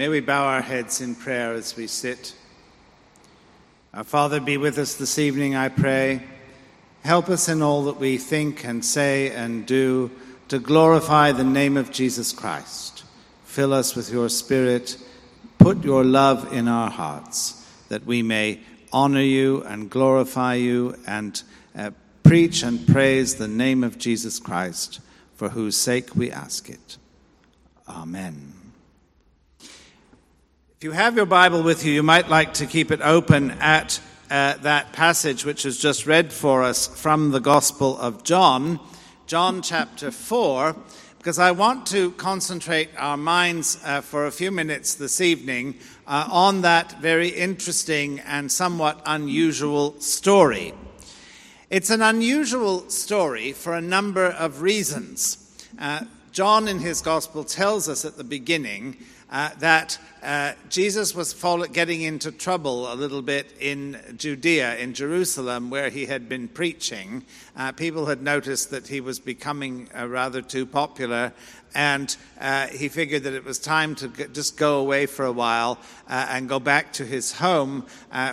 May we bow our heads in prayer as we sit. Our Father, be with us this evening, I pray. Help us in all that we think and say and do to glorify the name of Jesus Christ. Fill us with your Spirit. Put your love in our hearts that we may honor you and glorify you and uh, preach and praise the name of Jesus Christ, for whose sake we ask it. Amen. If you have your Bible with you, you might like to keep it open at uh, that passage which was just read for us from the Gospel of John, John chapter 4, because I want to concentrate our minds uh, for a few minutes this evening uh, on that very interesting and somewhat unusual story. It's an unusual story for a number of reasons. Uh, John, in his Gospel, tells us at the beginning uh, that uh, Jesus was getting into trouble a little bit in Judea, in Jerusalem, where he had been preaching. Uh, people had noticed that he was becoming uh, rather too popular, and uh, he figured that it was time to just go away for a while and go back to his home,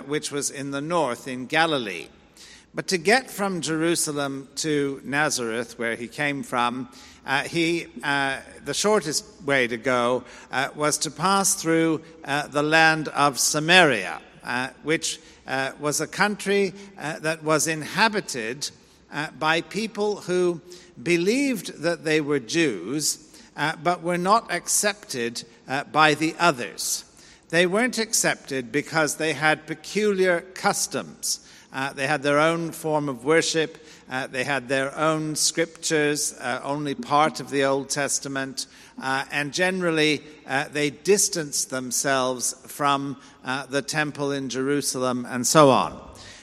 which was in the north, in Galilee. But to get from Jerusalem to Nazareth, where he came from, uh, he, uh, the shortest way to go uh, was to pass through uh, the land of Samaria, uh, which uh, was a country that was inhabited by people who believed that they were Jews, but were not accepted by the others. They weren't accepted because they had peculiar customs. They had their own form of worship. Uh, they had their own scriptures, uh, only part of the Old Testament, uh, and generally uh, they distanced themselves from uh, the temple in Jerusalem and so on.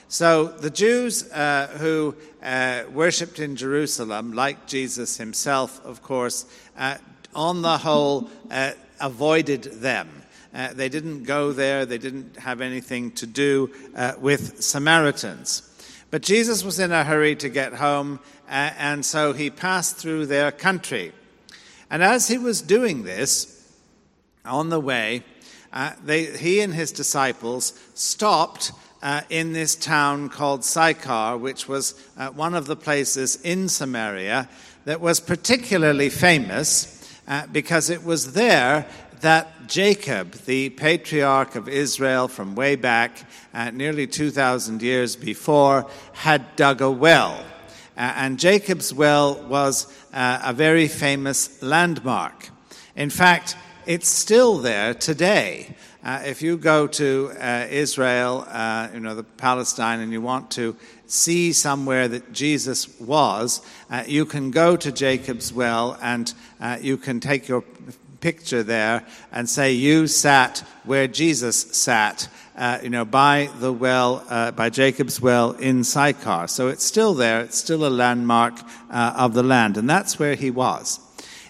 So the Jews uh, who worshipped in Jerusalem, like Jesus himself, of course, on the whole, avoided them. Uh, they didn't go there, they didn't have anything to do uh, with Samaritans. But Jesus was in a hurry to get home, uh, and so he passed through their country. And as he was doing this, on the way, uh, they, he and his disciples stopped uh, in this town called Sychar, which was uh, one of the places in Samaria that was particularly famous uh, because it was there that Jacob, the patriarch of Israel from way back, uh, nearly 2,000 years before, had dug a well. Uh, and Jacob's well was uh, a very famous landmark. In fact, it's still there today. Uh, if you go to uh, Israel, uh, you know, the Palestine, and you want to see somewhere that Jesus was, uh, you can go to Jacob's well and you can take your picture there and say, You sat where Jesus sat, uh, you know, by the well, uh, by Jacob's well in Sychar. So it's still there, it's still a landmark uh, of the land, and that's where he was.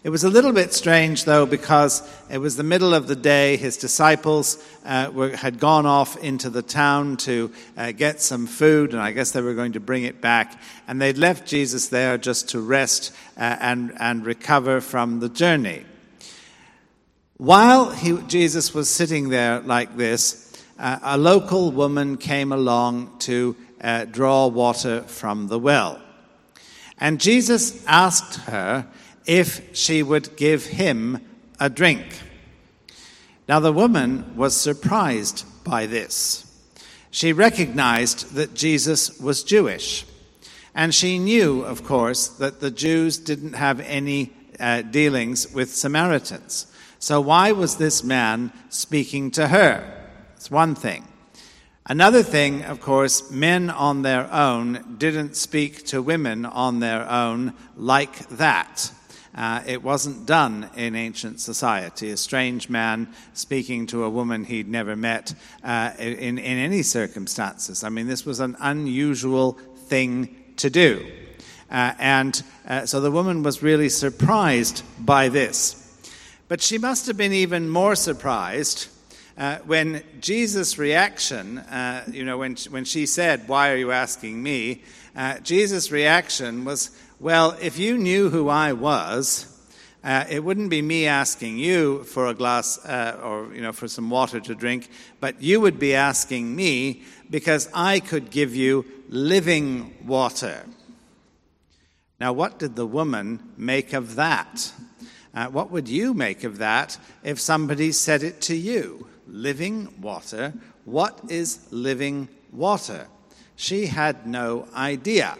It was a little bit strange, though, because it was the middle of the day. His disciples uh, were, had gone off into the town to uh, get some food, and I guess they were going to bring it back. And they'd left Jesus there just to rest uh, and, and recover from the journey. While he, Jesus was sitting there like this, uh, a local woman came along to uh, draw water from the well. And Jesus asked her if she would give him a drink. Now, the woman was surprised by this. She recognized that Jesus was Jewish. And she knew, of course, that the Jews didn't have any uh, dealings with Samaritans. So, why was this man speaking to her? It's one thing. Another thing, of course, men on their own didn't speak to women on their own like that. Uh, it wasn't done in ancient society. A strange man speaking to a woman he'd never met uh, in, in any circumstances. I mean, this was an unusual thing to do. Uh, and uh, so the woman was really surprised by this. But she must have been even more surprised uh, when Jesus' reaction, uh, you know, when, when she said, Why are you asking me? Uh, Jesus' reaction was, Well, if you knew who I was, Uh, it wouldn't be me asking you for a glass uh, or you know for some water to drink, but you would be asking me because I could give you living water. Now, what did the woman make of that? Uh, what would you make of that if somebody said it to you? Living water? What is living water? She had no idea.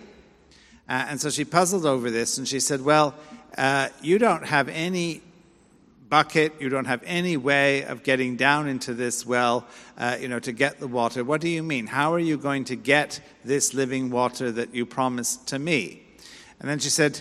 Uh, and so she puzzled over this and she said, Well, uh, you don't have any bucket, you don't have any way of getting down into this well, uh, you know, to get the water. What do you mean? How are you going to get this living water that you promised to me? And then she said,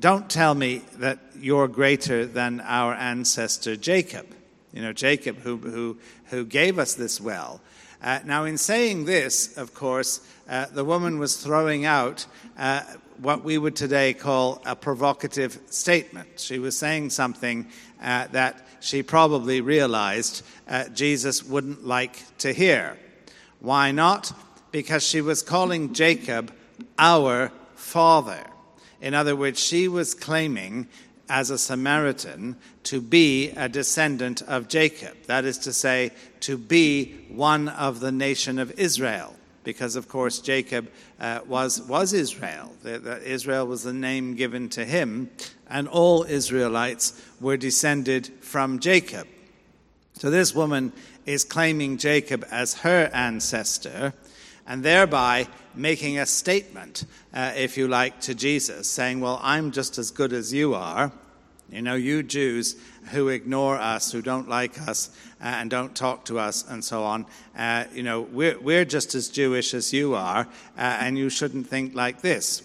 don't tell me that you're greater than our ancestor Jacob. You know, Jacob, who, who, who gave us this well. Uh, now, in saying this, of course, uh, the woman was throwing out uh, what we would today call a provocative statement. She was saying something uh, that she probably realized uh, Jesus wouldn't like to hear. Why not? Because she was calling Jacob our father. In other words, she was claiming as a Samaritan to be a descendant of Jacob. That is to say, to be one of the nation of Israel. Because, of course, Jacob uh, was, was Israel. The, the Israel was the name given to him, and all Israelites were descended from Jacob. So this woman is claiming Jacob as her ancestor and thereby making a statement, uh, if you like, to Jesus, saying, Well, I'm just as good as you are. You know, you Jews who ignore us, who don't like us, uh, and don't talk to us, and so on, uh, you know, we're, we're just as Jewish as you are, uh, and you shouldn't think like this.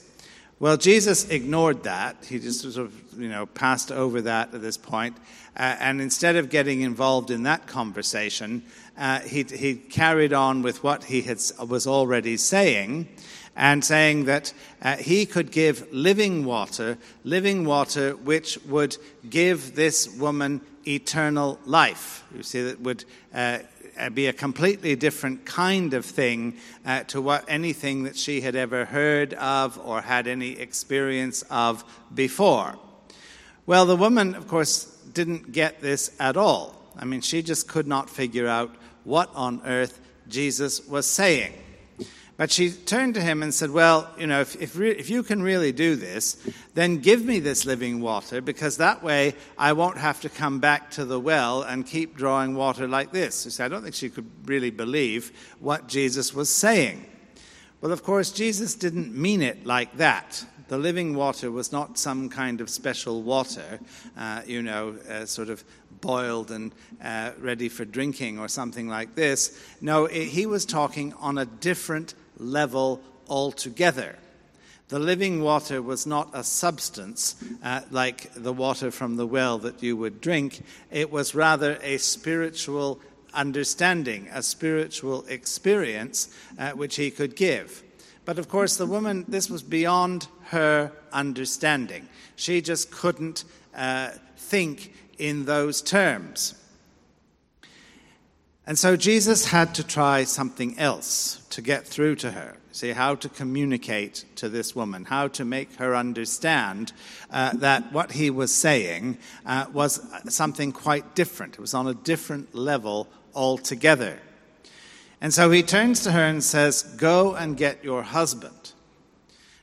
Well, Jesus ignored that. He just sort of, you know, passed over that at this point. Uh, and instead of getting involved in that conversation, uh, he, he carried on with what he had, was already saying and saying that uh, he could give living water, living water which would give this woman eternal life. You see, that would uh, be a completely different kind of thing uh, to what anything that she had ever heard of or had any experience of before. Well, the woman, of course, didn't get this at all. I mean, she just could not figure out what on earth Jesus was saying. But she turned to him and said, Well, you know, if, if, re- if, you can really do this, then give me this living water, because that way I won't have to come back to the well and keep drawing water like this. You see, I don't think she could really believe what Jesus was saying. Well, of course, Jesus didn't mean it like that. The living water was not some kind of special water, uh, you know, uh, sort of boiled and uh, ready for drinking or something like this. No, it, he was talking on a different level altogether. The living water was not a substance uh, like the water from the well that you would drink, it was rather a spiritual understanding, a spiritual experience uh, which he could give. But of course, the woman, this was beyond her understanding. She just couldn't uh, think in those terms. And so Jesus had to try something else to get through to her. See, how to communicate to this woman, how to make her understand uh, that what he was saying uh, was something quite different. It was on a different level altogether. And so he turns to her and says, Go and get your husband.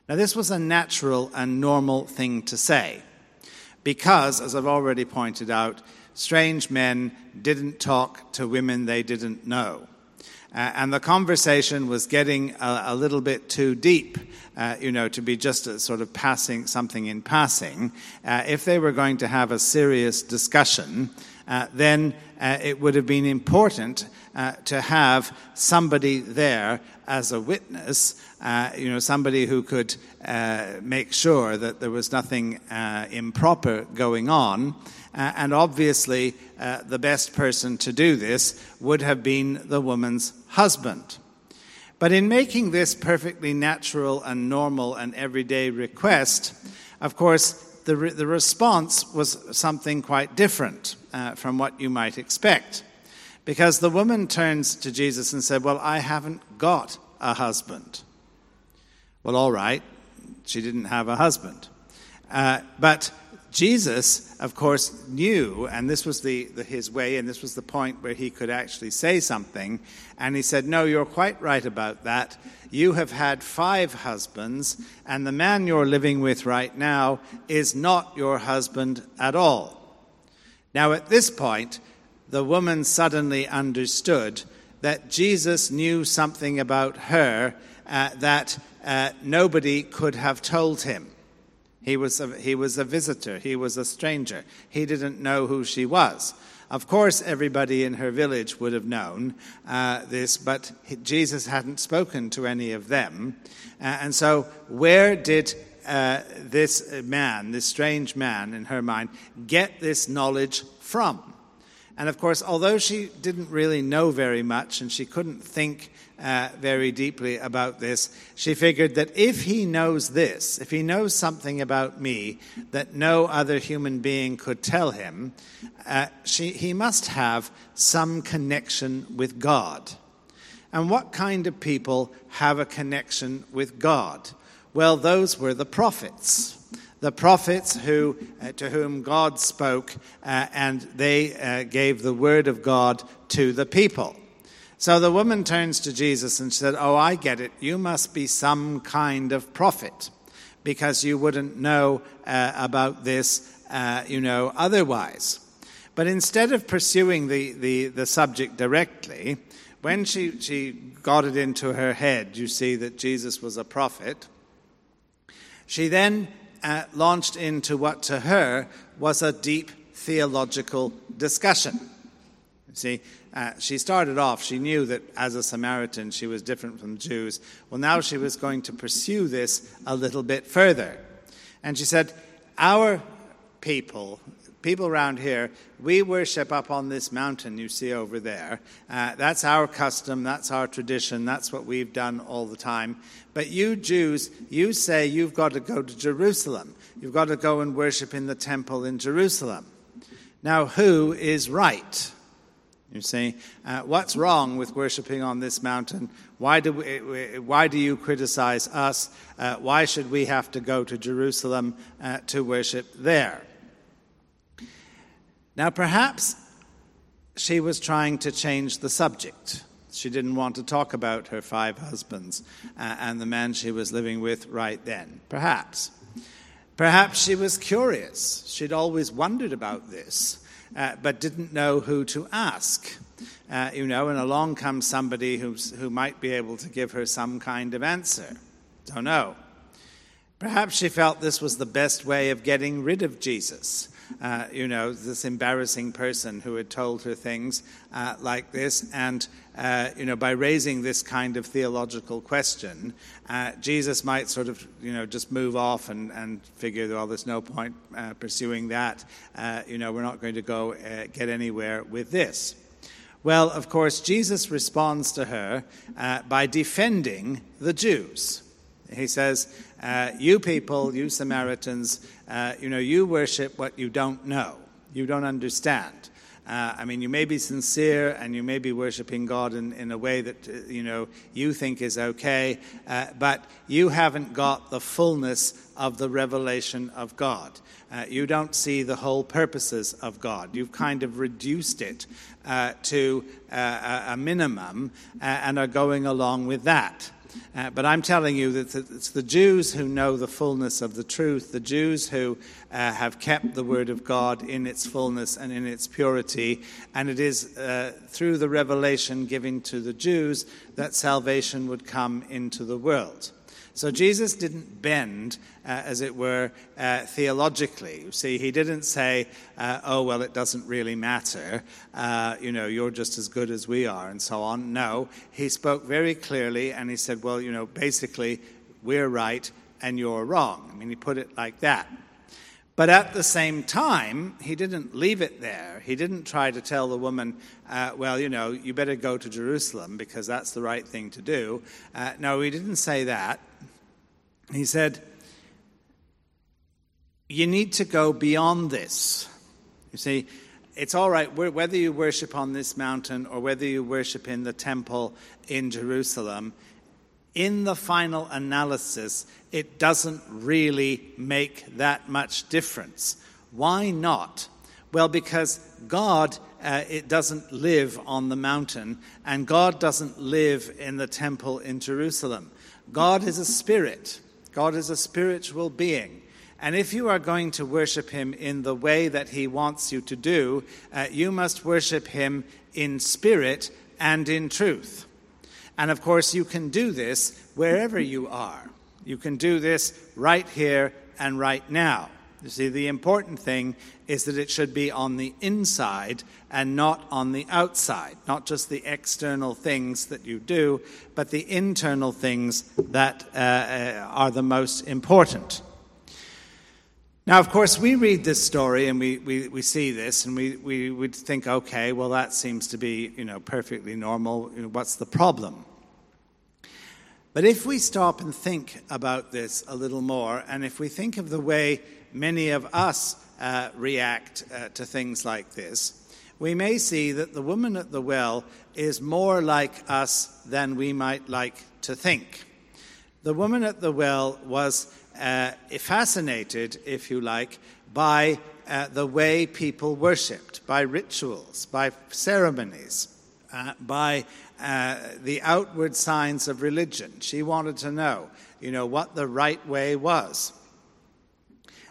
Now, this was a natural and normal thing to say because, as I've already pointed out, strange men didn't talk to women they didn't know. Uh, and the conversation was getting a, a little bit too deep, uh, you know, to be just a sort of passing something in passing. Uh, if they were going to have a serious discussion, uh, then uh, it would have been important uh, to have somebody there as a witness, you know, somebody who could make sure that there was nothing improper going on. Uh, and obviously, the best person to do this would have been the woman's husband. But in making this perfectly natural and normal and everyday request, of course, the, re- the response was something quite different uh, from what you might expect. Because the woman turns to Jesus and said, Well, I haven't got a husband. Well, all right, she didn't have a husband. Uh, but Jesus, of course, knew, and this was the, the, his way, and this was the point where he could actually say something. And he said, No, you're quite right about that. You have had five husbands, and the man you're living with right now is not your husband at all. Now, at this point, the woman suddenly understood that Jesus knew something about her uh, that uh, nobody could have told him. He was, a, he was a visitor, he was a stranger. He didn't know who she was. Of course, everybody in her village would have known uh, this, but Jesus hadn't spoken to any of them. Uh, and so, where did uh, this man, this strange man in her mind, get this knowledge from? And of course, although she didn't really know very much and she couldn't think uh, very deeply about this. She figured that if he knows this, if he knows something about me that no other human being could tell him, uh, she, he must have some connection with God. And what kind of people have a connection with God? Well, those were the prophets the prophets who, uh, to whom God spoke, uh, and they uh, gave the word of God to the people. So the woman turns to Jesus and she said, Oh, I get it. You must be some kind of prophet because you wouldn't know uh, about this, uh, you know, otherwise. But instead of pursuing the, the, the subject directly, when she, she got it into her head, you see that Jesus was a prophet, she then uh, launched into what to her was a deep theological discussion. See, uh, she started off, she knew that as a Samaritan she was different from Jews. Well, now she was going to pursue this a little bit further. And she said, Our people, people around here, we worship up on this mountain you see over there. Uh, that's our custom, that's our tradition, that's what we've done all the time. But you Jews, you say you've got to go to Jerusalem. You've got to go and worship in the temple in Jerusalem. Now, who is right? You see, uh, what's wrong with worshiping on this mountain? Why do, we, why do you criticize us? Uh, why should we have to go to Jerusalem uh, to worship there? Now, perhaps she was trying to change the subject. She didn't want to talk about her five husbands uh, and the man she was living with right then. Perhaps. Perhaps she was curious. She'd always wondered about this uh, but didn't know who to ask. Uh, you know, and along comes somebody who's, who might be able to give her some kind of answer. Don't know. Perhaps she felt this was the best way of getting rid of Jesus. Uh, you know, this embarrassing person who had told her things uh, like this. And, uh, you know, by raising this kind of theological question, uh, Jesus might sort of, you know, just move off and, and figure, well, there's no point uh, pursuing that. Uh, you know, we're not going to go get anywhere with this. Well, of course, Jesus responds to her by defending the Jews. He says, uh, You people, you Samaritans, uh, you know, you worship what you don't know, you don't understand. Uh, I mean, you may be sincere and you may be worshiping God in, in a way that, uh, you know, you think is okay, uh, but you haven't got the fullness of the revelation of God. Uh, you don't see the whole purposes of God. You've kind of reduced it uh, to uh, a minimum and are going along with that. Uh, but I'm telling you that it's the Jews who know the fullness of the truth, the Jews who uh, have kept the Word of God in its fullness and in its purity. And it is uh, through the revelation given to the Jews that salvation would come into the world. So Jesus didn't bend, uh, as it were, uh, theologically. You see, he didn't say, uh, oh, well, it doesn't really matter. Uh, you know, you're just as good as we are, and so on. No, he spoke very clearly and he said, well, you know, basically, we're right and you're wrong. I mean, he put it like that. But at the same time, he didn't leave it there. He didn't try to tell the woman, uh, well, you know, you better go to Jerusalem because that's the right thing to do. Uh, no, he didn't say that. He said, you need to go beyond this. You see, it's all right whether you worship on this mountain or whether you worship in the temple in Jerusalem. In the final analysis, it doesn't really make that much difference. Why not? Well, because God uh, it doesn't live on the mountain, and God doesn't live in the temple in Jerusalem. God is a spirit. God is a spiritual being. And if you are going to worship him in the way that he wants you to do, uh, you must worship him in spirit and in truth. And of course, you can do this wherever you are. You can do this right here and right now. You see, the important thing is that it should be on the inside and not on the outside, not just the external things that you do, but the internal things that uh, uh, are the most important. Now, of course, we read this story and we, we, we see this and we, we would think, okay, well, that seems to be, you know, perfectly normal. What's the problem? But if we stop and think about this a little more, and if we think of the way many of us uh, react uh, to things like this, we may see that the woman at the well is more like us than we might like to think. The woman at the well was uh, fascinated, if you like, by uh, the way people worshipped, by rituals, by ceremonies, uh, by uh, the outward signs of religion. She wanted to know, you know, what the right way was.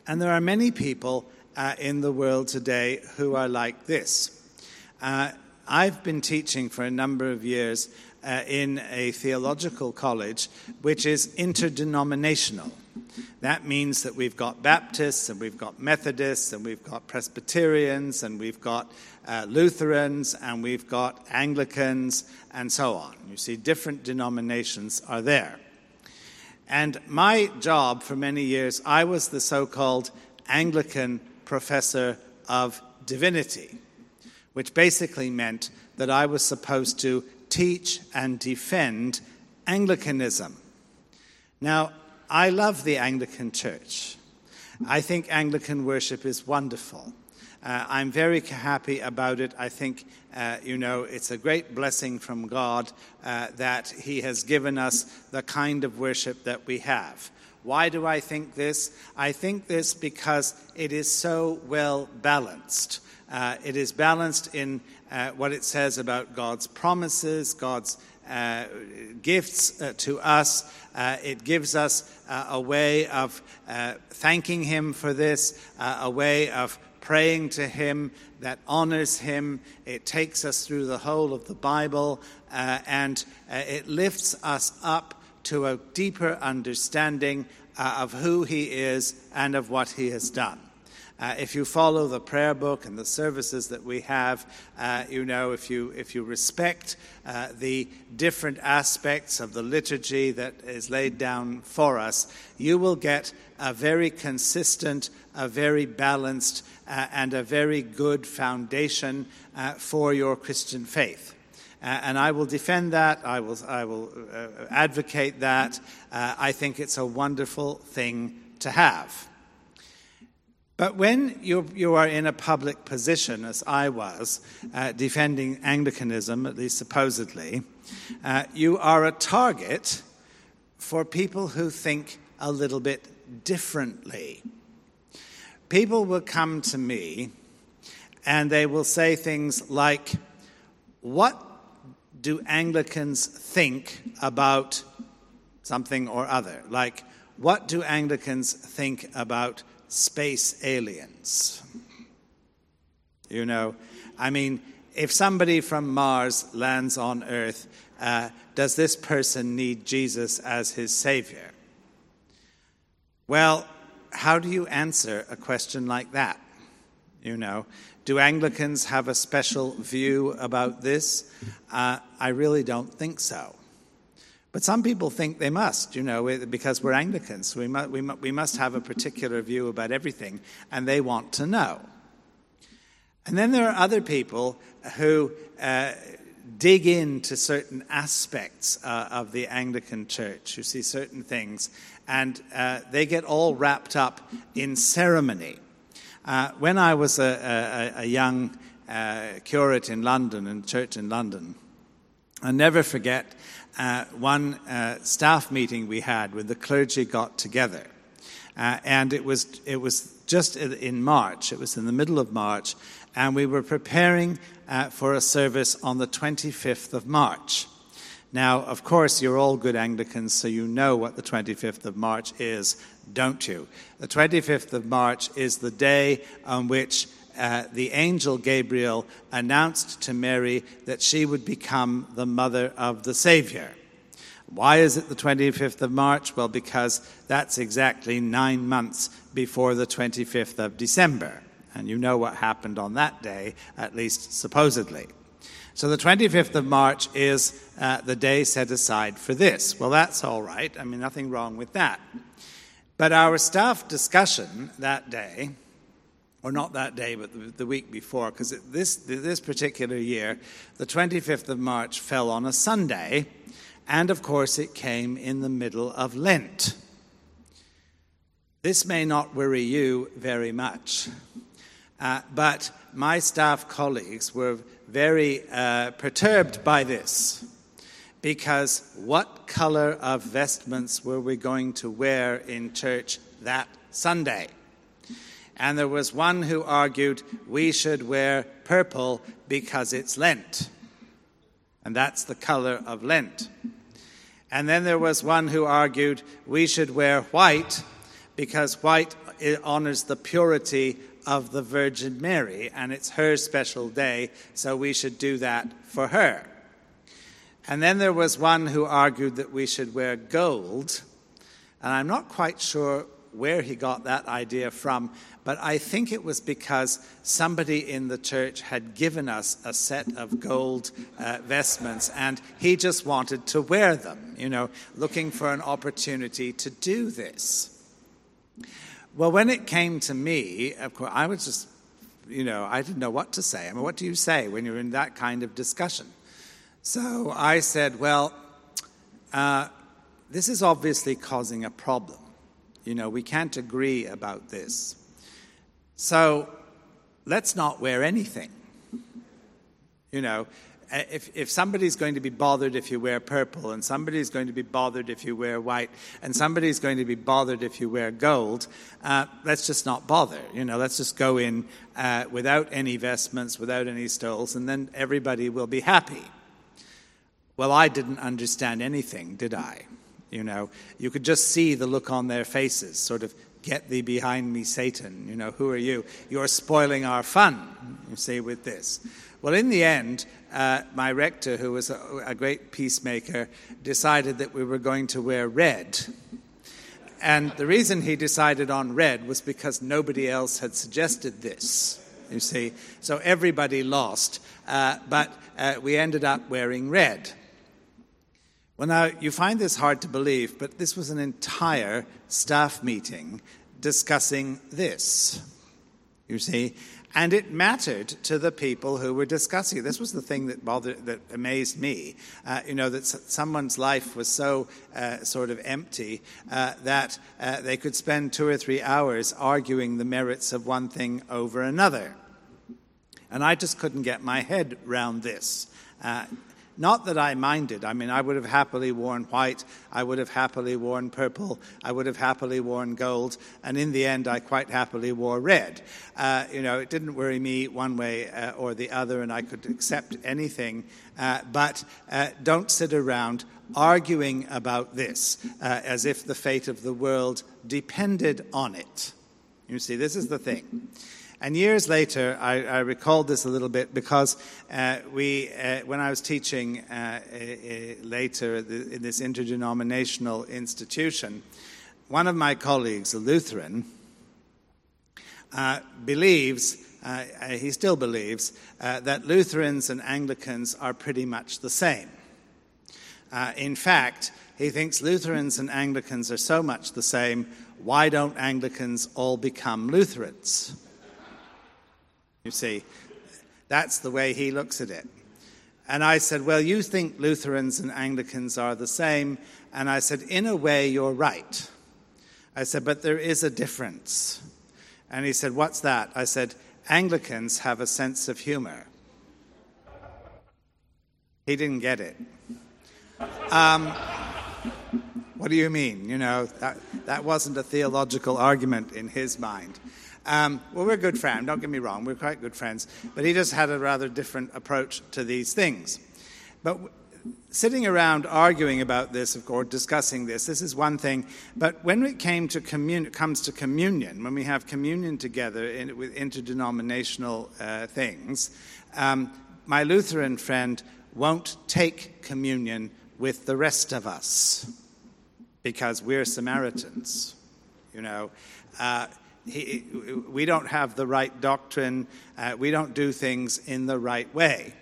And there are many people uh, in the world today who are like this. Uh, I've been teaching for a number of years uh, in a theological college which is interdenominational. That means that we've got Baptists and we've got Methodists and we've got Presbyterians and we've got uh, Lutherans and we've got Anglicans and so on. You see, different denominations are there. And my job for many years, I was the so called Anglican professor of divinity, which basically meant that I was supposed to teach and defend Anglicanism. Now, I love the Anglican Church. I think Anglican worship is wonderful. Uh, I'm very happy about it. I think, uh, you know, it's a great blessing from God uh, that He has given us the kind of worship that we have. Why do I think this? I think this because it is so well balanced. Uh, it is balanced in uh, what it says about God's promises, God's uh, gifts to us. it gives us a way of thanking Him for this, a way of praying to Him that honors Him. It takes us through the whole of the Bible uh, and uh, it lifts us up to a deeper understanding uh, of who He is and of what He has done. Uh, if you follow the prayer book and the services that we have, uh, you know, if you, if you respect uh, the different aspects of the liturgy that is laid down for us, you will get a very consistent, a very balanced, uh, and a very good foundation uh, for your Christian faith. Uh, and I will defend that. I will, I will uh, advocate that. Uh, I think it's a wonderful thing to have. But when you, you are in a public position, as I was, uh, defending Anglicanism, at least supposedly, uh, you are a target for people who think a little bit differently. People will come to me and they will say things like, What do Anglicans think about something or other? Like, what do Anglicans think about space aliens. You know, I mean, if somebody from Mars lands on Earth, uh, does this person need Jesus as his Savior? Well, how do you answer a question like that? You know, do Anglicans have a special view about this? Uh, I really don't think so. But some people think they must, you know, because we're Anglicans. We, mu- we, mu- we must have a particular view about everything, and they want to know. And then there are other people who uh, dig into certain aspects uh, of the Anglican Church, who see certain things, and uh, they get all wrapped up in ceremony. Uh, when I was a, a, a young uh, curate in London, in church in London, I'll never forget uh, one uh, staff meeting we had when the clergy got together. Uh, and it was, it was just in March, it was in the middle of March, and we were preparing uh, for a service on the 25th of March. Now, of course, you're all good Anglicans, so you know what the 25th of March is, don't you? The 25th of March is the day on which uh, the angel Gabriel announced to Mary that she would become the mother of the Savior. Why is it the 25th of March? Well, because that's exactly nine months before the 25th of December. And you know what happened on that day, at least supposedly. So the 25th of March is uh, the day set aside for this. Well, that's all right. I mean, nothing wrong with that. But our staff discussion that day, or not that day, but the, the week before, because this, this particular year, the 25th of March fell on a Sunday and of course, it came in the middle of Lent. This may not worry you very much, uh, but my staff colleagues were very uh, perturbed by this because what color of vestments were we going to wear in church that Sunday? And there was one who argued we should wear purple because it's Lent. And that's the color of Lent. And then there was one who argued we should wear white because white honors the purity of the Virgin Mary, and it's her special day, so we should do that for her. And then there was one who argued that we should wear gold, and I'm not quite sure where he got that idea from, but I think it was because somebody in the church had given us a set of gold uh, vestments and he just wanted to wear them, you know, looking for an opportunity to do this. Well, when it came to me, of course, I was just, you know, I didn't know what to say. I mean, what do you say when you're in that kind of discussion? So I said, well, uh, this is obviously causing a problem. You know, we can't agree about this. So let's not wear anything. You know, if, if somebody's going to be bothered if you wear purple, and somebody's going to be bothered if you wear white, and somebody's going to be bothered if you wear gold, uh, let's just not bother. You know, let's just go in uh, without any vestments, without any stoles, and then everybody will be happy. Well, I didn't understand anything, did I? You know, you could just see the look on their faces, sort of Get thee behind me, Satan. You know, who are you? You're spoiling our fun, you see, with this. Well, in the end, uh, my rector, who was a, a great peacemaker, decided that we were going to wear red. And the reason he decided on red was because nobody else had suggested this, you see. So everybody lost, uh, but uh, we ended up wearing red. Well, now, you find this hard to believe, but this was an entire staff meeting discussing this. You see? And it mattered to the people who were discussing. it. This was the thing that bothered, that amazed me. Uh, you know that someone's life was so uh, sort of empty uh, that uh, they could spend two or three hours arguing the merits of one thing over another. And I just couldn't get my head round this. Not that I minded. I mean, I would have happily worn white. I would have happily worn purple. I would have happily worn gold. And in the end, I quite happily wore red. Uh, you know, it didn't worry me one way uh, or the other, and I could accept anything. Uh, but uh, don't sit around arguing about this uh, as if the fate of the world depended on it. You see, this is the thing. And years later, I, I recalled this a little bit because uh, we, uh, when I was teaching uh, uh later in this interdenominational institution, one of my colleagues, a Lutheran, uh, believes, uh, he still believes, that Lutherans and Anglicans are pretty much the same. in fact, he thinks Lutherans and Anglicans are so much the same, why don't Anglicans all become Lutherans? You see, that's the way he looks at it. And I said, Well, you think Lutherans and Anglicans are the same. And I said, In a way, you're right. I said, But there is a difference. And he said, What's that? I said, Anglicans have a sense of humor. He didn't get it. Um, what do you mean? You know, that, that wasn't a theological argument in his mind. Um, well, we're good friends, don't get me wrong, we're quite good friends, but he just had a rather different approach to these things. But sitting around arguing about this, of course, discussing this, this is one thing. But when it came to commun- comes to communion, when we have communion together in, with interdenominational uh, things, um, my Lutheran friend won't take communion with the rest of us because we're Samaritans. You know, uh, he, we don't have the right doctrine, uh, we don't do things in the right way.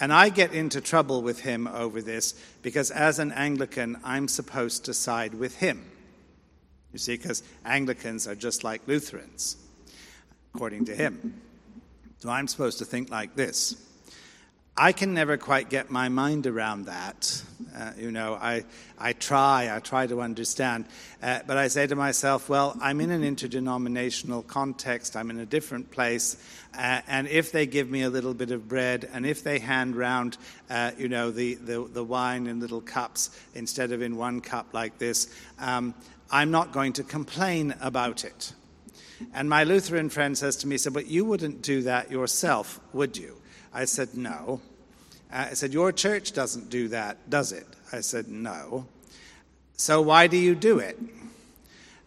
And I get into trouble with him over this because, as an Anglican, I'm supposed to side with him. You see, because Anglicans are just like Lutherans, according to him. So I'm supposed to think like this. I can never quite get my mind around that. Uh, you know, I, I try, I try to understand. Uh, but I say to myself, well, I'm in an interdenominational context, I'm in a different place. Uh, and if they give me a little bit of bread, and if they hand round, uh, you know, the, the, the, wine in little cups instead of in one cup like this, um, I'm not going to complain about it. And my Lutheran friend says to me, so, but you wouldn't do that yourself, would you? I said, No. I said, Your church doesn't do that, does it? I said, No. So why do you do it?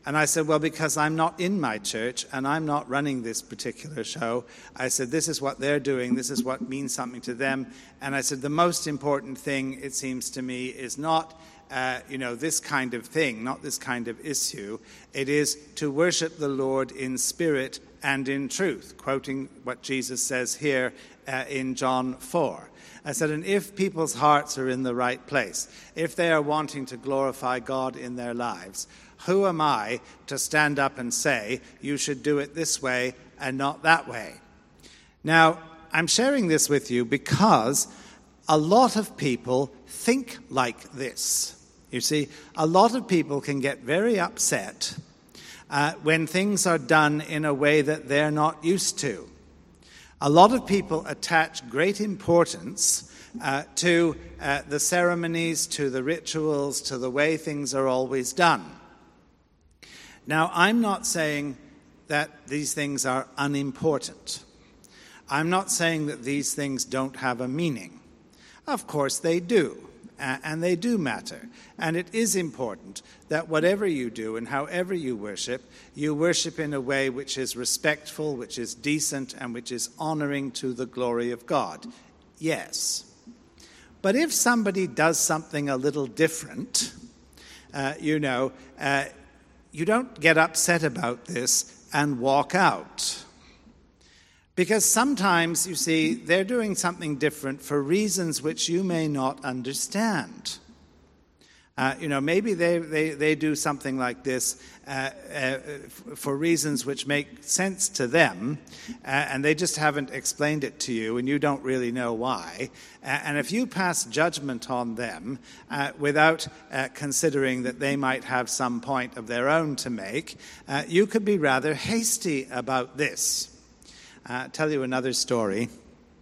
And I said, Well, because I'm not in my church and I'm not running this particular show. I said, This is what they're doing. This is what means something to them. And I said, The most important thing, it seems to me, is not. Uh, you know, this kind of thing, not this kind of issue. It is to worship the Lord in spirit and in truth, quoting what Jesus says here uh, in John 4. I said, and if people's hearts are in the right place, if they are wanting to glorify God in their lives, who am I to stand up and say, you should do it this way and not that way? Now, I'm sharing this with you because a lot of people think like this. You see, a lot of people can get very upset uh, when things are done in a way that they're not used to. A lot of people attach great importance uh, to uh, the ceremonies, to the rituals, to the way things are always done. Now, I'm not saying that these things are unimportant. I'm not saying that these things don't have a meaning. Of course, they do and they do matter. And it is important that whatever you do and however you worship, you worship in a way which is respectful, which is decent, and which is honoring to the glory of God. Yes. But if somebody does something a little different, uh, you know, uh, you don't get upset about this and walk out. Because sometimes, you see, they're doing something different for reasons which you may not understand. Uh, you know, maybe they, they, they do something like this uh, uh, for reasons which make sense to them, uh, and they just haven't explained it to you, and you don't really know why. Uh, and if you pass judgment on them uh, without considering that they might have some point of their own to make, you could be rather hasty about this uh, tell you another story.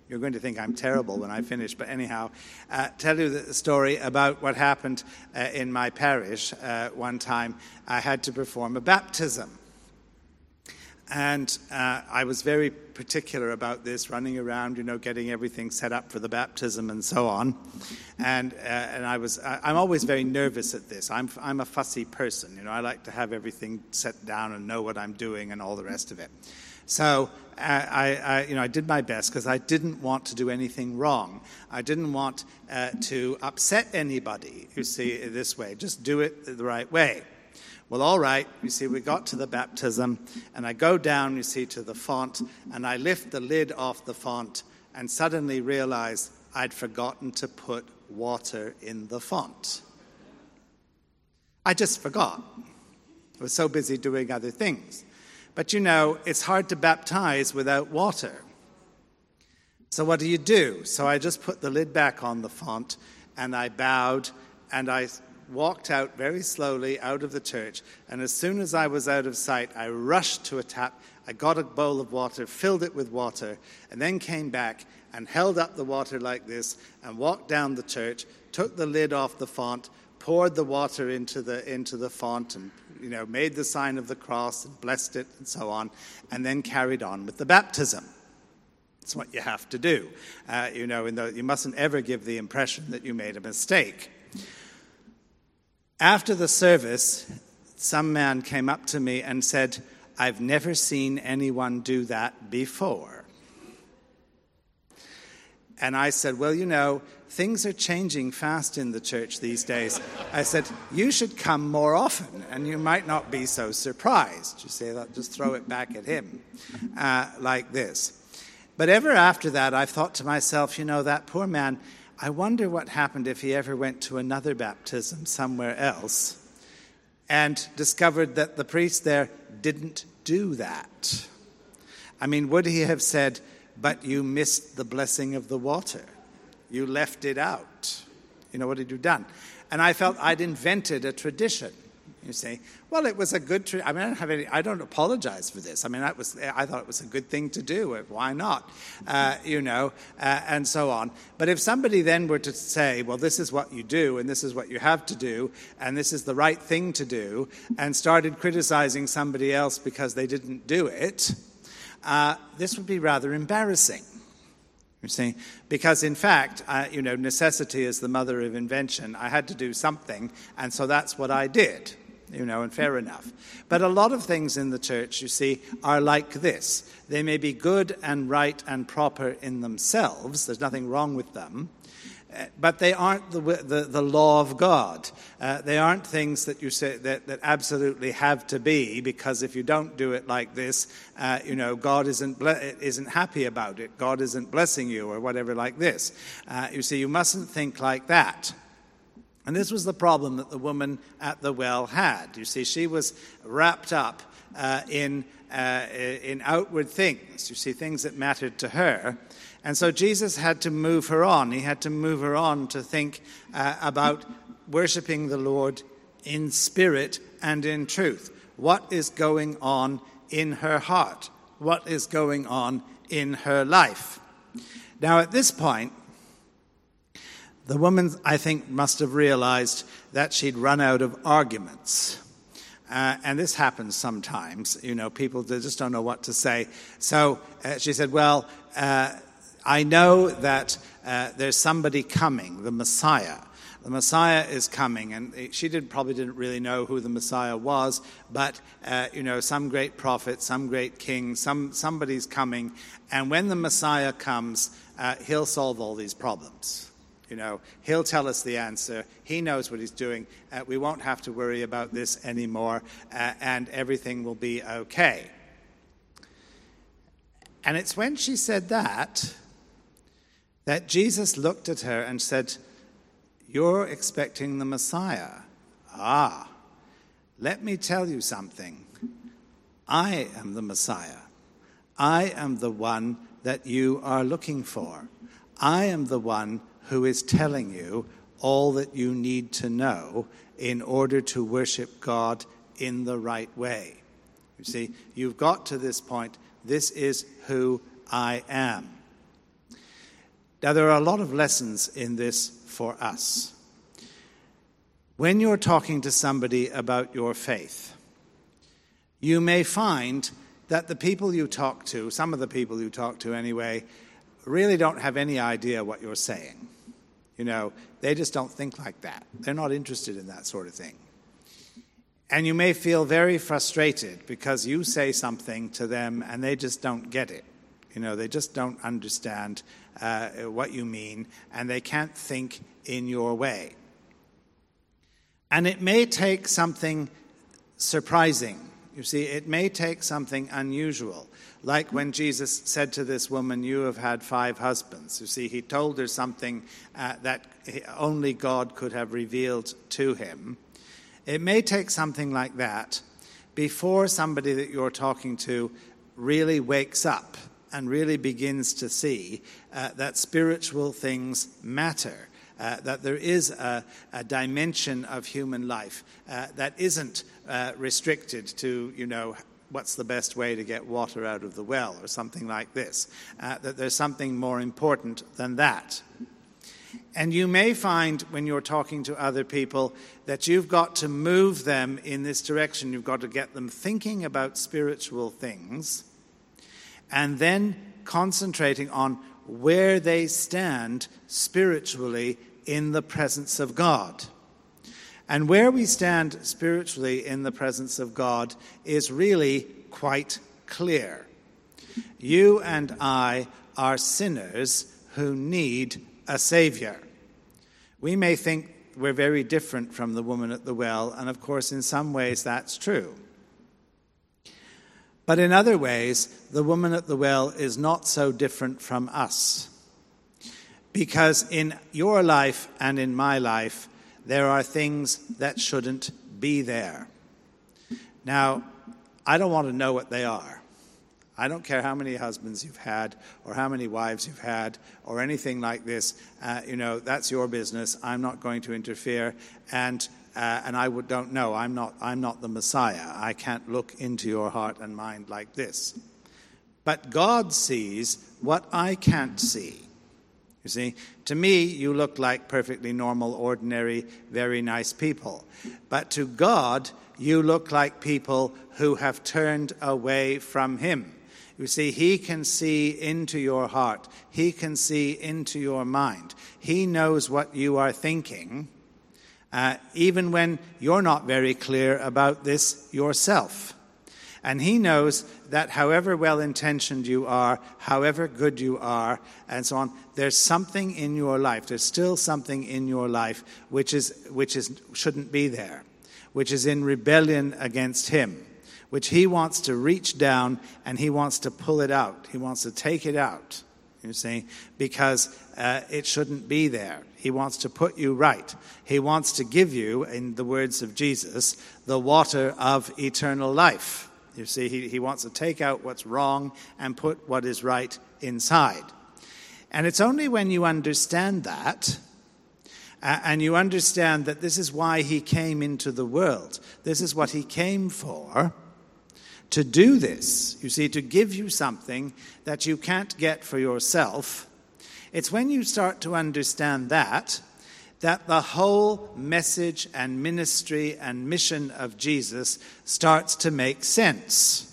You're going to think I'm terrible when I finish, but anyhow, uh, tell you the story about what happened uh, in my parish uh, one time. I had to perform a baptism. And uh, I was very particular about this, running around, you know, getting everything set up for the baptism and so on. And, uh, and I was, I'm always very nervous at this. I'm, I'm a fussy person, you know, I like to have everything set down and know what I'm doing and all the rest of it. So uh, I, I, you know, I did my best because I didn't want to do anything wrong. I didn't want uh, to upset anybody, you see, this way. Just do it the right way. Well, all right, you see, we got to the baptism, and I go down, you see, to the font, and I lift the lid off the font, and suddenly realize I'd forgotten to put water in the font. I just forgot. I was so busy doing other things. But you know, it's hard to baptize without water. So what do you do? So I just put the lid back on the font and I bowed and I walked out very slowly out of the church. And as soon as I was out of sight, I rushed to a tap. I got a bowl of water, filled it with water, and then came back and held up the water like this and walked down the church, took the lid off the font, poured the water into the, into the font and you know, made the sign of the cross and blessed it and so on, and then carried on with the baptism. It's what you have to do. Uh, you know, the, you mustn't ever give the impression that you made a mistake. After the service, some man came up to me and said, I've never seen anyone do that before. And I said, Well, you know, things are changing fast in the church these days. I said, You should come more often, and you might not be so surprised. You say that, just throw it back at him uh, like this. But ever after that, I've thought to myself, you know, that poor man, I wonder what happened if he ever went to another baptism somewhere else and discovered that the priest there didn't do that. I mean, would he have said, but you missed the blessing of the water? You left it out. You know, what had you done? And I felt I'd invented a tradition. You say, well, it was a good. Tra- I mean, I don't have any. I don't apologize for this. I mean, that was. I thought it was a good thing to do. Why not? Uh, you know, uh, and so on. But if somebody then were to say, well, this is what you do, and this is what you have to do, and this is the right thing to do, and started criticizing somebody else because they didn't do it, uh, this would be rather embarrassing. You see, because in fact, uh, you know, necessity is the mother of invention. I had to do something, and so that's what I did you know, and fair enough. But a lot of things in the church, you see, are like this. They may be good and right and proper in themselves, there's nothing wrong with them, but they aren't the, the, the law of God. Uh, they aren't things that you say that, that absolutely have to be, because if you don't do it like this, uh, you know, God isn't, ble- isn't happy about it. God isn't blessing you, or whatever like this. Uh, you see, you mustn't think like that. And this was the problem that the woman at the well had. You see, she was wrapped up uh, in, uh, in outward things, you see, things that mattered to her. And so Jesus had to move her on. He had to move her on to think uh, about worshiping the Lord in spirit and in truth. What is going on in her heart? What is going on in her life? Now, at this point, the woman, I think, must have realized that she'd run out of arguments. Uh, and this happens sometimes. You know, people just don't know what to say. So uh, she said, Well, uh, I know that uh, there's somebody coming, the Messiah. The Messiah is coming, and she did, probably didn't really know who the Messiah was, but uh, you know, some great prophet, some great king, some somebody's coming, and when the Messiah comes, uh, he'll solve all these problems. You know, he'll tell us the answer. He knows what he's doing. Uh, we won't have to worry about this anymore, uh, and everything will be okay. And it's when she said that that Jesus looked at her and said, You're expecting the Messiah. Ah, let me tell you something. I am the Messiah. I am the one that you are looking for. I am the one who is telling you all that you need to know in order to worship God in the right way. You see, you've got to this point. This is who I am. Now, there are a lot of lessons in this for us. When you're talking to somebody about your faith, you may find that the people you talk to, some of the people you talk to anyway, really don't have any idea what you're saying. You know, they just don't think like that. They're not interested in that sort of thing. And you may feel very frustrated because you say something to them and they just don't get it. You know, they just don't understand uh, what you mean and they can't think in your way. And it may take something surprising. You see, it may take something unusual like when Jesus said to this woman, You have had five husbands. You see, he told her something uh, that only God could have revealed to him. It may take something like that before somebody that you're talking to really wakes up and really begins to see uh, that spiritual things matter. Uh, that there is a, a, dimension of human life uh, that isn't uh, restricted to, you know, what's the best way to get water out of the well, or something like this. Uh, that there's something more important than that. And you may find when you're talking to other people that you've got to move them in this direction. You've got to get them thinking about spiritual things and then concentrating on where they stand spiritually in the presence of God. And where we stand spiritually in the presence of God is really quite clear. You and I are sinners who need a Savior. We may think we're very different from the woman at the well, and of course, in some ways, that's true. But in other ways, the woman at the well is not so different from us. Because in your life and in my life, there are things that shouldn't be there. Now, I don't want to know what they are. I don't care how many husbands you've had or how many wives you've had or anything like this. Uh, you know, that's your business. I'm not going to interfere. And, uh, and I would, don't know. I'm not, I'm not the Messiah. I can't look into your heart and mind like this. But God sees what I can't see. You see, to me, you look like perfectly normal, ordinary, very nice people. But to God, you look like people who have turned away from Him. You see, He can see into your heart, He can see into your mind. He knows what you are thinking, uh, even when you're not very clear about this yourself. And He knows that however well intentioned you are, however good you are, and so on, there's something in your life, there's still something in your life which, is, which is, shouldn't be there, which is in rebellion against Him which he wants to reach down and he wants to pull it out. He wants to take it out, you see, because uh, it shouldn't be there. He wants to put you right. He wants to give you, in the words of Jesus, the water of eternal life. You see, he, he wants to take out what's wrong and put what is right inside. And it's only when you understand that uh, and you understand that this is why he came into the world. This is what he came for to do this, you see, to give you something that you can't get for yourself, it's when you start to understand that that the whole message and ministry and mission of Jesus starts to make sense.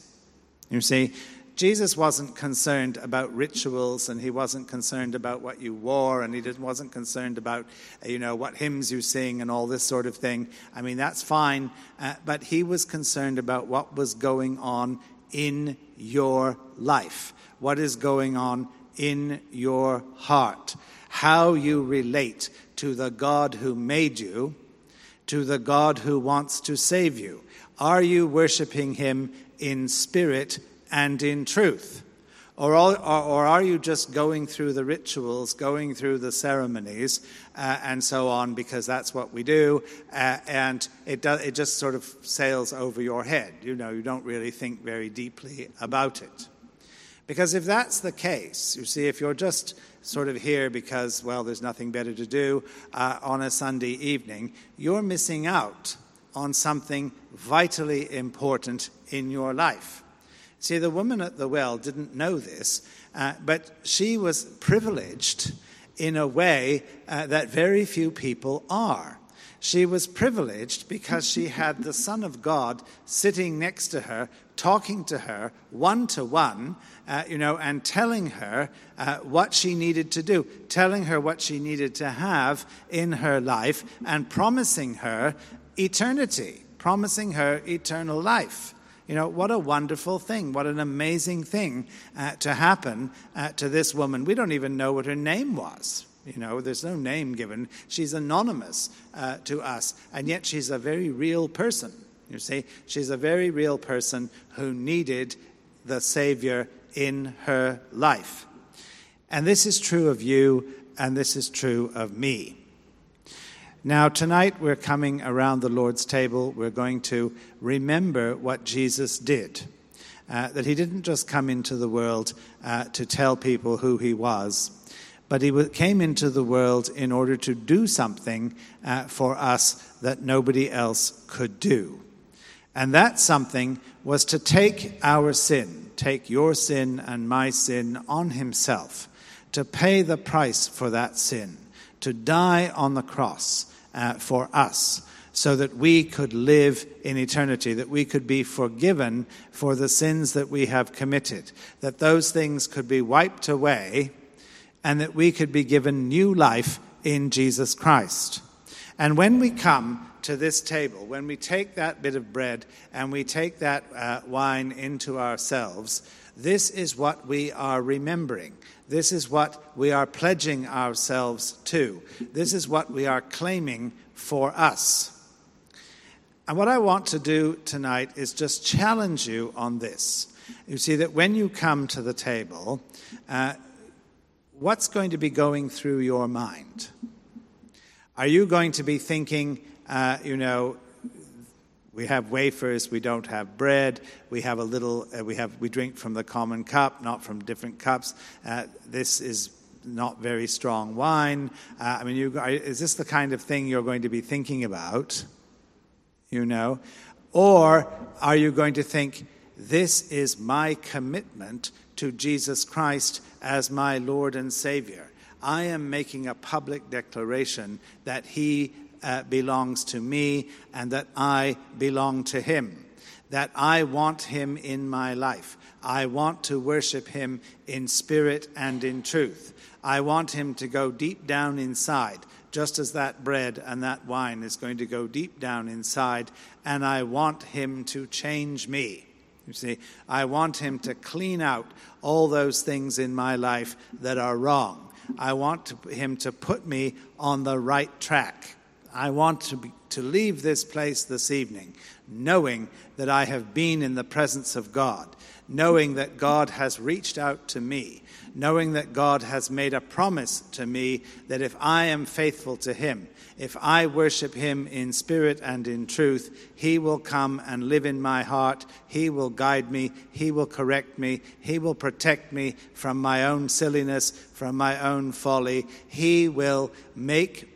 You see, Jesus wasn't concerned about rituals and he wasn't concerned about what you wore and he wasn't concerned about, you know, what hymns you sing and all this sort of thing. I mean, that's fine, uh, but he was concerned about what was going on in your life, what is going on in your heart, how you relate to the God who made you, to the God who wants to save you. Are you worshiping him in spirit and in truth? Or, or, or, are you just going through the rituals, going through the ceremonies, uh, and so on, because that's what we do, uh, and it, do, it just sort of sails over your head? You know, you don't really think very deeply about it. Because if that's the case, you see, if you're just sort of here because, well, there's nothing better to do uh, on a Sunday evening, you're missing out on something vitally important in your life. See, the woman at the well didn't know this, uh, but she was privileged in a way uh, that very few people are. She was privileged because she had the Son of God sitting next to her, talking to her one to one, you know, and telling her uh, what she needed to do, telling her what she needed to have in her life, and promising her eternity, promising her eternal life. You know, what a wonderful thing. What an amazing thing uh, to happen uh, to this woman. We don't even know what her name was. You know, there's no name given. She's anonymous uh, to us, and yet she's a very real person. You see, she's a very real person who needed the Savior in her life. And this is true of you, and this is true of me. Now, tonight we're coming around the Lord's table. We're going to remember what Jesus did. Uh, that he didn't just come into the world uh, to tell people who he was, but he came into the world in order to do something uh, for us that nobody else could do. And that something was to take our sin, take your sin and my sin on himself, to pay the price for that sin to die on the cross uh, for us so that we could live in eternity, that we could be forgiven for the sins that we have committed, that those things could be wiped away, and that we could be given new life in Jesus Christ. And when we come to this table, when we take that bit of bread and we take that uh, wine into ourselves, this is what we are remembering. This is what we are pledging ourselves to. This is what we are claiming for us. And what I want to do tonight is just challenge you on this. You see, that when you come to the table, uh, what's going to be going through your mind? Are you going to be thinking, uh, you know, we have wafers, we don't have bread, we have a little, uh, we, have, we drink from the common cup, not from different cups. Uh, this is not very strong wine. Uh, I mean, you, is this the kind of thing you're going to be thinking about? you know? Or are you going to think, this is my commitment to Jesus Christ as my Lord and Savior? I am making a public declaration that He uh, belongs to me and that I belong to Him, that I want Him in my life. I want to worship Him in spirit and in truth. I want Him to go deep down inside just as that bread and that wine is going to go deep down inside, and I want Him to change me. You see, I want Him to clean out all those things in my life that are wrong. I want to, Him to put me on the right track. I want to, be, to leave this place this evening knowing that I have been in the presence of God, knowing that God has reached out to me, knowing that God has made a promise to me that if I am faithful to Him, if I worship Him in spirit and in truth, He will come and live in my heart. He will guide me. He will correct me. He will protect me from my own silliness, from my own folly. He will make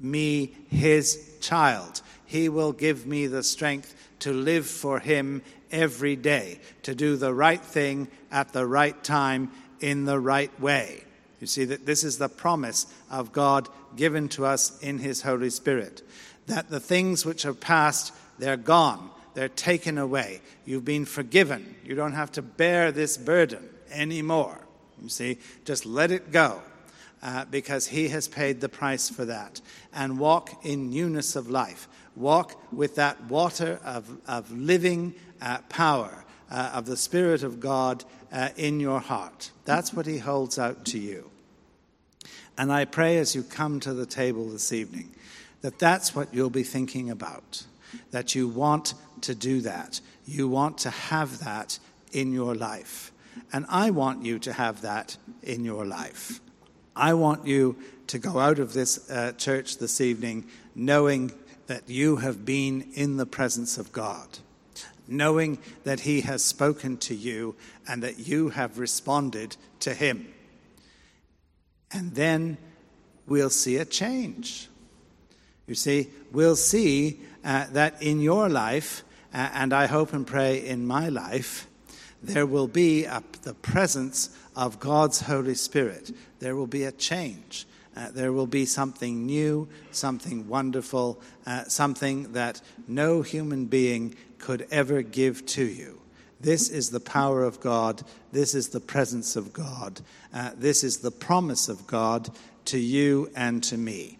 me His child. He will give me the strength to live for Him every day, to do the right thing at the right time in the right way. You see that this is the promise of God given to us in His Holy Spirit. That the things which are past, they're gone, they're taken away. You've been forgiven. You don't have to bear this burden anymore. You see, just let it go. Uh, because he has paid the price for that. And walk in newness of life. Walk with that water of, of living uh, power uh, of the Spirit of God uh, in your heart. That's what He holds out to you. And I pray as you come to the table this evening that that's what you'll be thinking about, that you want to do that. You want to have that in your life. And I want you to have that in your life. I want you to go out of this uh, church this evening knowing that you have been in the presence of God knowing that He has spoken to you and that you have responded to Him. And then we'll see a change. You see, we'll see uh, that in your life, uh, and I hope and pray in my life, there will be a, the presence of God's Holy Spirit. There will be a change. Uh, there will be something new, something wonderful, uh, something that no human being could ever give to you. This is the power of God. This is the presence of God. Uh, this is the promise of God to you and to me.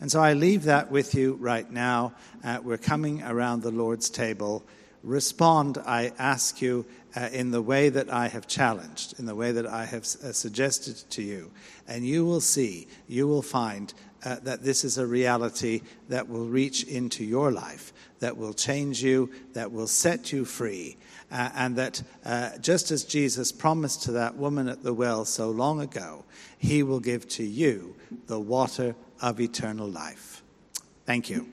And so I leave that with you right now. Uh, we're coming around the Lord's table. Respond, I ask you, uh, in the way that I have challenged, in the way that I have uh, suggested to you. And you will see, you will find uh, that this is a reality that will reach into your life that will change you, that will set you free. Uh, and that uh, just as Jesus promised to that woman at the well so long ago, he will give to you the water of eternal life. Thank you.